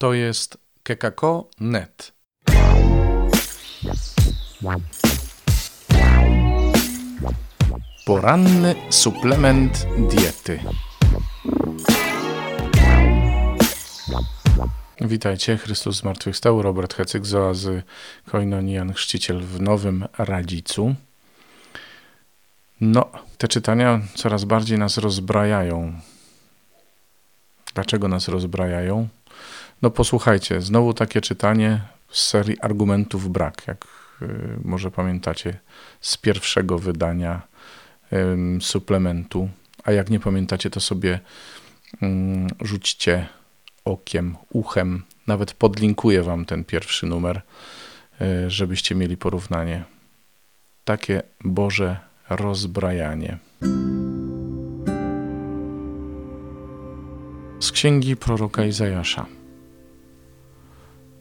To jest kekako.net. Poranny suplement diety. Witajcie, Chrystus zmartwychwstał, Robert Hecyk z oazy Koinonian Chrzciciel w Nowym Radzicu. No, te czytania coraz bardziej nas rozbrajają. Dlaczego nas rozbrajają? No posłuchajcie, znowu takie czytanie z serii argumentów brak, jak y, może pamiętacie z pierwszego wydania suplementu. A jak nie pamiętacie, to sobie rzućcie okiem, uchem. Nawet podlinkuję wam ten pierwszy numer, y, żebyście mieli porównanie. Takie Boże rozbrajanie. Z księgi proroka Izajasza.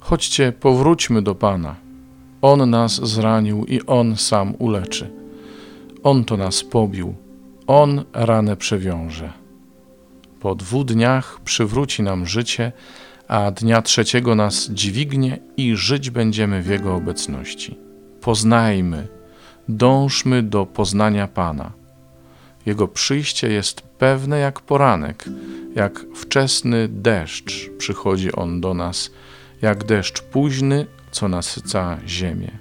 Chodźcie, powróćmy do Pana. On nas zranił i On sam uleczy. On to nas pobił, On ranę przewiąże. Po dwóch dniach przywróci nam życie, a dnia trzeciego nas dźwignie i żyć będziemy w Jego obecności. Poznajmy, dążmy do poznania Pana. Jego przyjście jest pewne jak poranek, jak wczesny deszcz przychodzi on do nas, jak deszcz późny, co nasyca ziemię.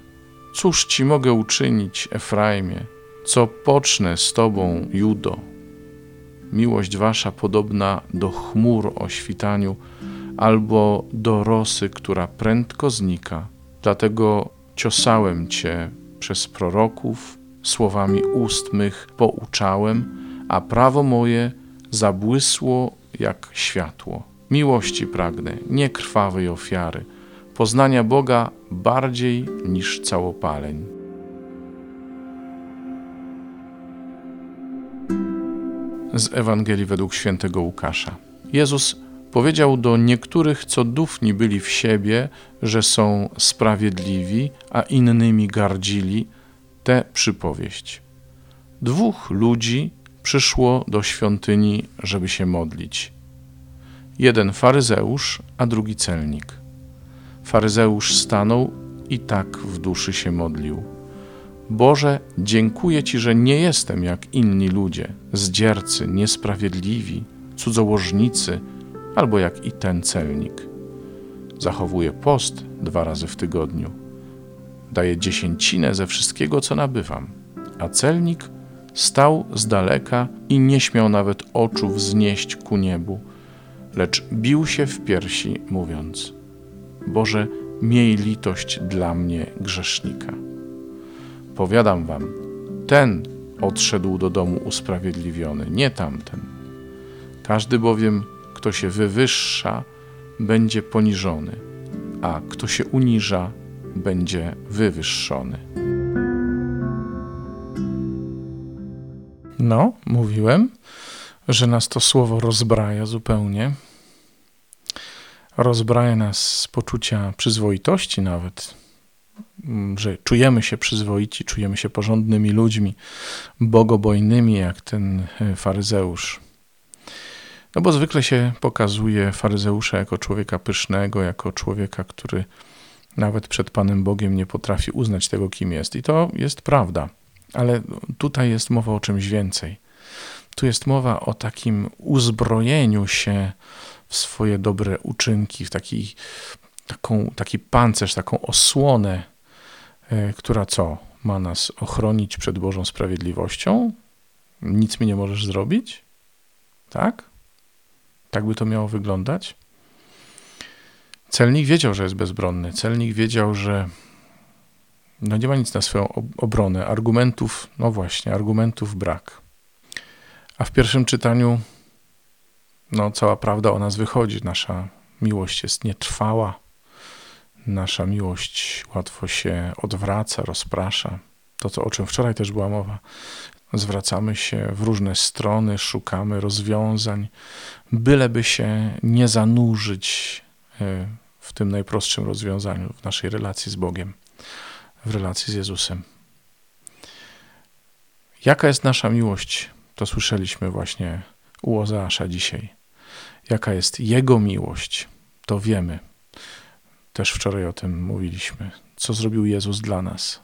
Cóż ci mogę uczynić, Efraimie, co pocznę z tobą, Judo? Miłość wasza podobna do chmur o świtaniu, albo do rosy, która prędko znika. Dlatego ciosałem cię przez proroków, słowami ust mych pouczałem, a prawo moje zabłysło jak światło. Miłości pragnę, nie krwawej ofiary, poznania Boga bardziej niż całopaleń. Z Ewangelii według świętego Łukasza. Jezus powiedział do niektórych, co dufni byli w siebie, że są sprawiedliwi, a innymi gardzili, tę przypowieść. Dwóch ludzi przyszło do świątyni, żeby się modlić. Jeden faryzeusz, a drugi celnik. Faryzeusz stanął i tak w duszy się modlił. Boże, dziękuję Ci, że nie jestem jak inni ludzie, zdziercy, niesprawiedliwi, cudzołożnicy, albo jak i ten celnik. Zachowuję post dwa razy w tygodniu. Daję dziesięcinę ze wszystkiego, co nabywam. A celnik stał z daleka i nie śmiał nawet oczu wznieść ku niebu, lecz bił się w piersi, mówiąc: Boże, miej litość dla mnie, grzesznika. Powiadam wam, ten odszedł do domu usprawiedliwiony, nie tamten. Każdy bowiem, kto się wywyższa, będzie poniżony, a kto się uniża, będzie wywyższony. No, mówiłem, że nas to słowo rozbraja zupełnie. Rozbraja nas z poczucia przyzwoitości, nawet, że czujemy się przyzwoici, czujemy się porządnymi ludźmi, bogobojnymi, jak ten faryzeusz. No bo zwykle się pokazuje faryzeusza jako człowieka pysznego, jako człowieka, który nawet przed Panem Bogiem nie potrafi uznać tego, kim jest. I to jest prawda. Ale tutaj jest mowa o czymś więcej. Tu jest mowa o takim uzbrojeniu się w swoje dobre uczynki, w taki, taką, taki pancerz, taką osłonę, e, która co? Ma nas ochronić przed Bożą sprawiedliwością? Nic mi nie możesz zrobić? Tak? Tak by to miało wyglądać? Celnik wiedział, że jest bezbronny. Celnik wiedział, że no nie ma nic na swoją obronę. Argumentów, no właśnie, argumentów brak. A w pierwszym czytaniu, no cała prawda o nas wychodzi. Nasza miłość jest nietrwała. Nasza miłość łatwo się odwraca, rozprasza. To, co, o czym wczoraj też była mowa. Zwracamy się w różne strony, szukamy rozwiązań, byleby się nie zanurzyć e, w tym najprostszym rozwiązaniu w naszej relacji z Bogiem w relacji z Jezusem. Jaka jest nasza miłość? To słyszeliśmy właśnie u Ozeasza dzisiaj. Jaka jest Jego miłość? To wiemy. Też wczoraj o tym mówiliśmy. Co zrobił Jezus dla nas?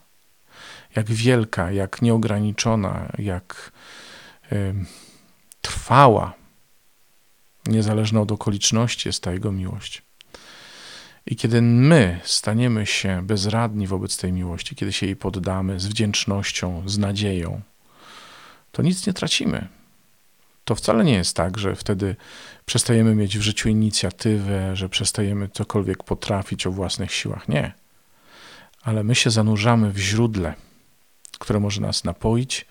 Jak wielka, jak nieograniczona, jak y, trwała, niezależna od okoliczności jest ta Jego miłość. I kiedy my staniemy się bezradni wobec tej miłości, kiedy się jej poddamy z wdzięcznością, z nadzieją, to nic nie tracimy. To wcale nie jest tak, że wtedy przestajemy mieć w życiu inicjatywę, że przestajemy cokolwiek potrafić o własnych siłach. Nie. Ale my się zanurzamy w źródle, które może nas napoić,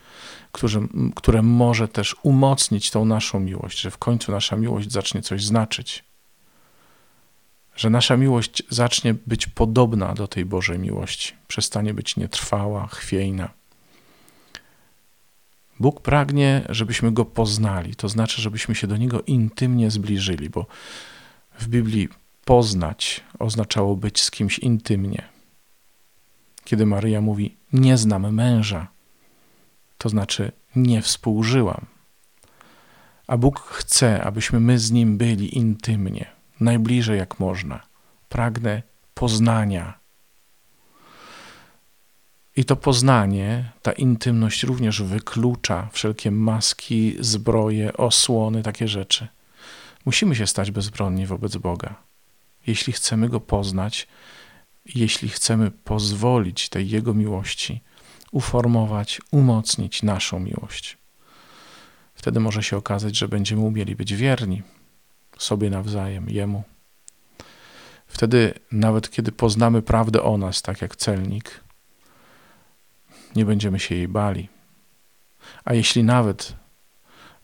które, które może też umocnić tą naszą miłość, że w końcu nasza miłość zacznie coś znaczyć. Że nasza miłość zacznie być podobna do tej Bożej miłości, przestanie być nietrwała, chwiejna. Bóg pragnie, żebyśmy go poznali, to znaczy, żebyśmy się do niego intymnie zbliżyli, bo w Biblii poznać oznaczało być z kimś intymnie. Kiedy Maryja mówi: Nie znam męża, to znaczy nie współżyłam. A Bóg chce, abyśmy my z nim byli intymnie, najbliżej jak można. Pragnę poznania i to poznanie, ta intymność również wyklucza wszelkie maski, zbroje, osłony, takie rzeczy. Musimy się stać bezbronni wobec Boga. Jeśli chcemy Go poznać, jeśli chcemy pozwolić tej Jego miłości uformować, umocnić naszą miłość. Wtedy może się okazać, że będziemy umieli być wierni sobie nawzajem, Jemu. Wtedy, nawet kiedy poznamy prawdę o nas, tak jak celnik, nie będziemy się jej bali. A jeśli nawet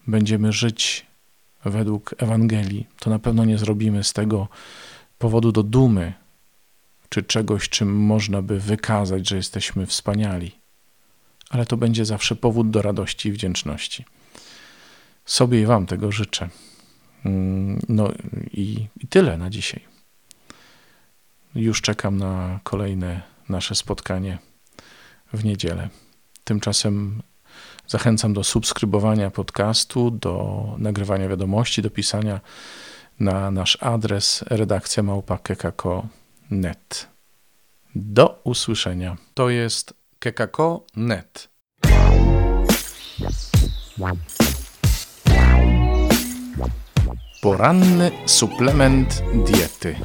będziemy żyć według Ewangelii, to na pewno nie zrobimy z tego powodu do dumy, czy czegoś, czym można by wykazać, że jesteśmy wspaniali. Ale to będzie zawsze powód do radości i wdzięczności. Sobie i Wam tego życzę. Mm, no i, i tyle na dzisiaj. Już czekam na kolejne nasze spotkanie w niedzielę. Tymczasem zachęcam do subskrybowania podcastu, do nagrywania wiadomości, do pisania na nasz adres redakcja małpa.kekako.net. Do usłyszenia. To jest kekako.net. Poranny suplement diety.